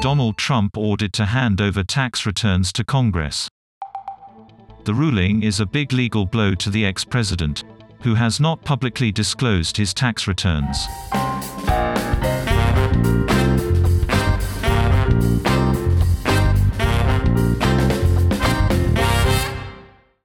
Donald Trump ordered to hand over tax returns to Congress. The ruling is a big legal blow to the ex-president, who has not publicly disclosed his tax returns.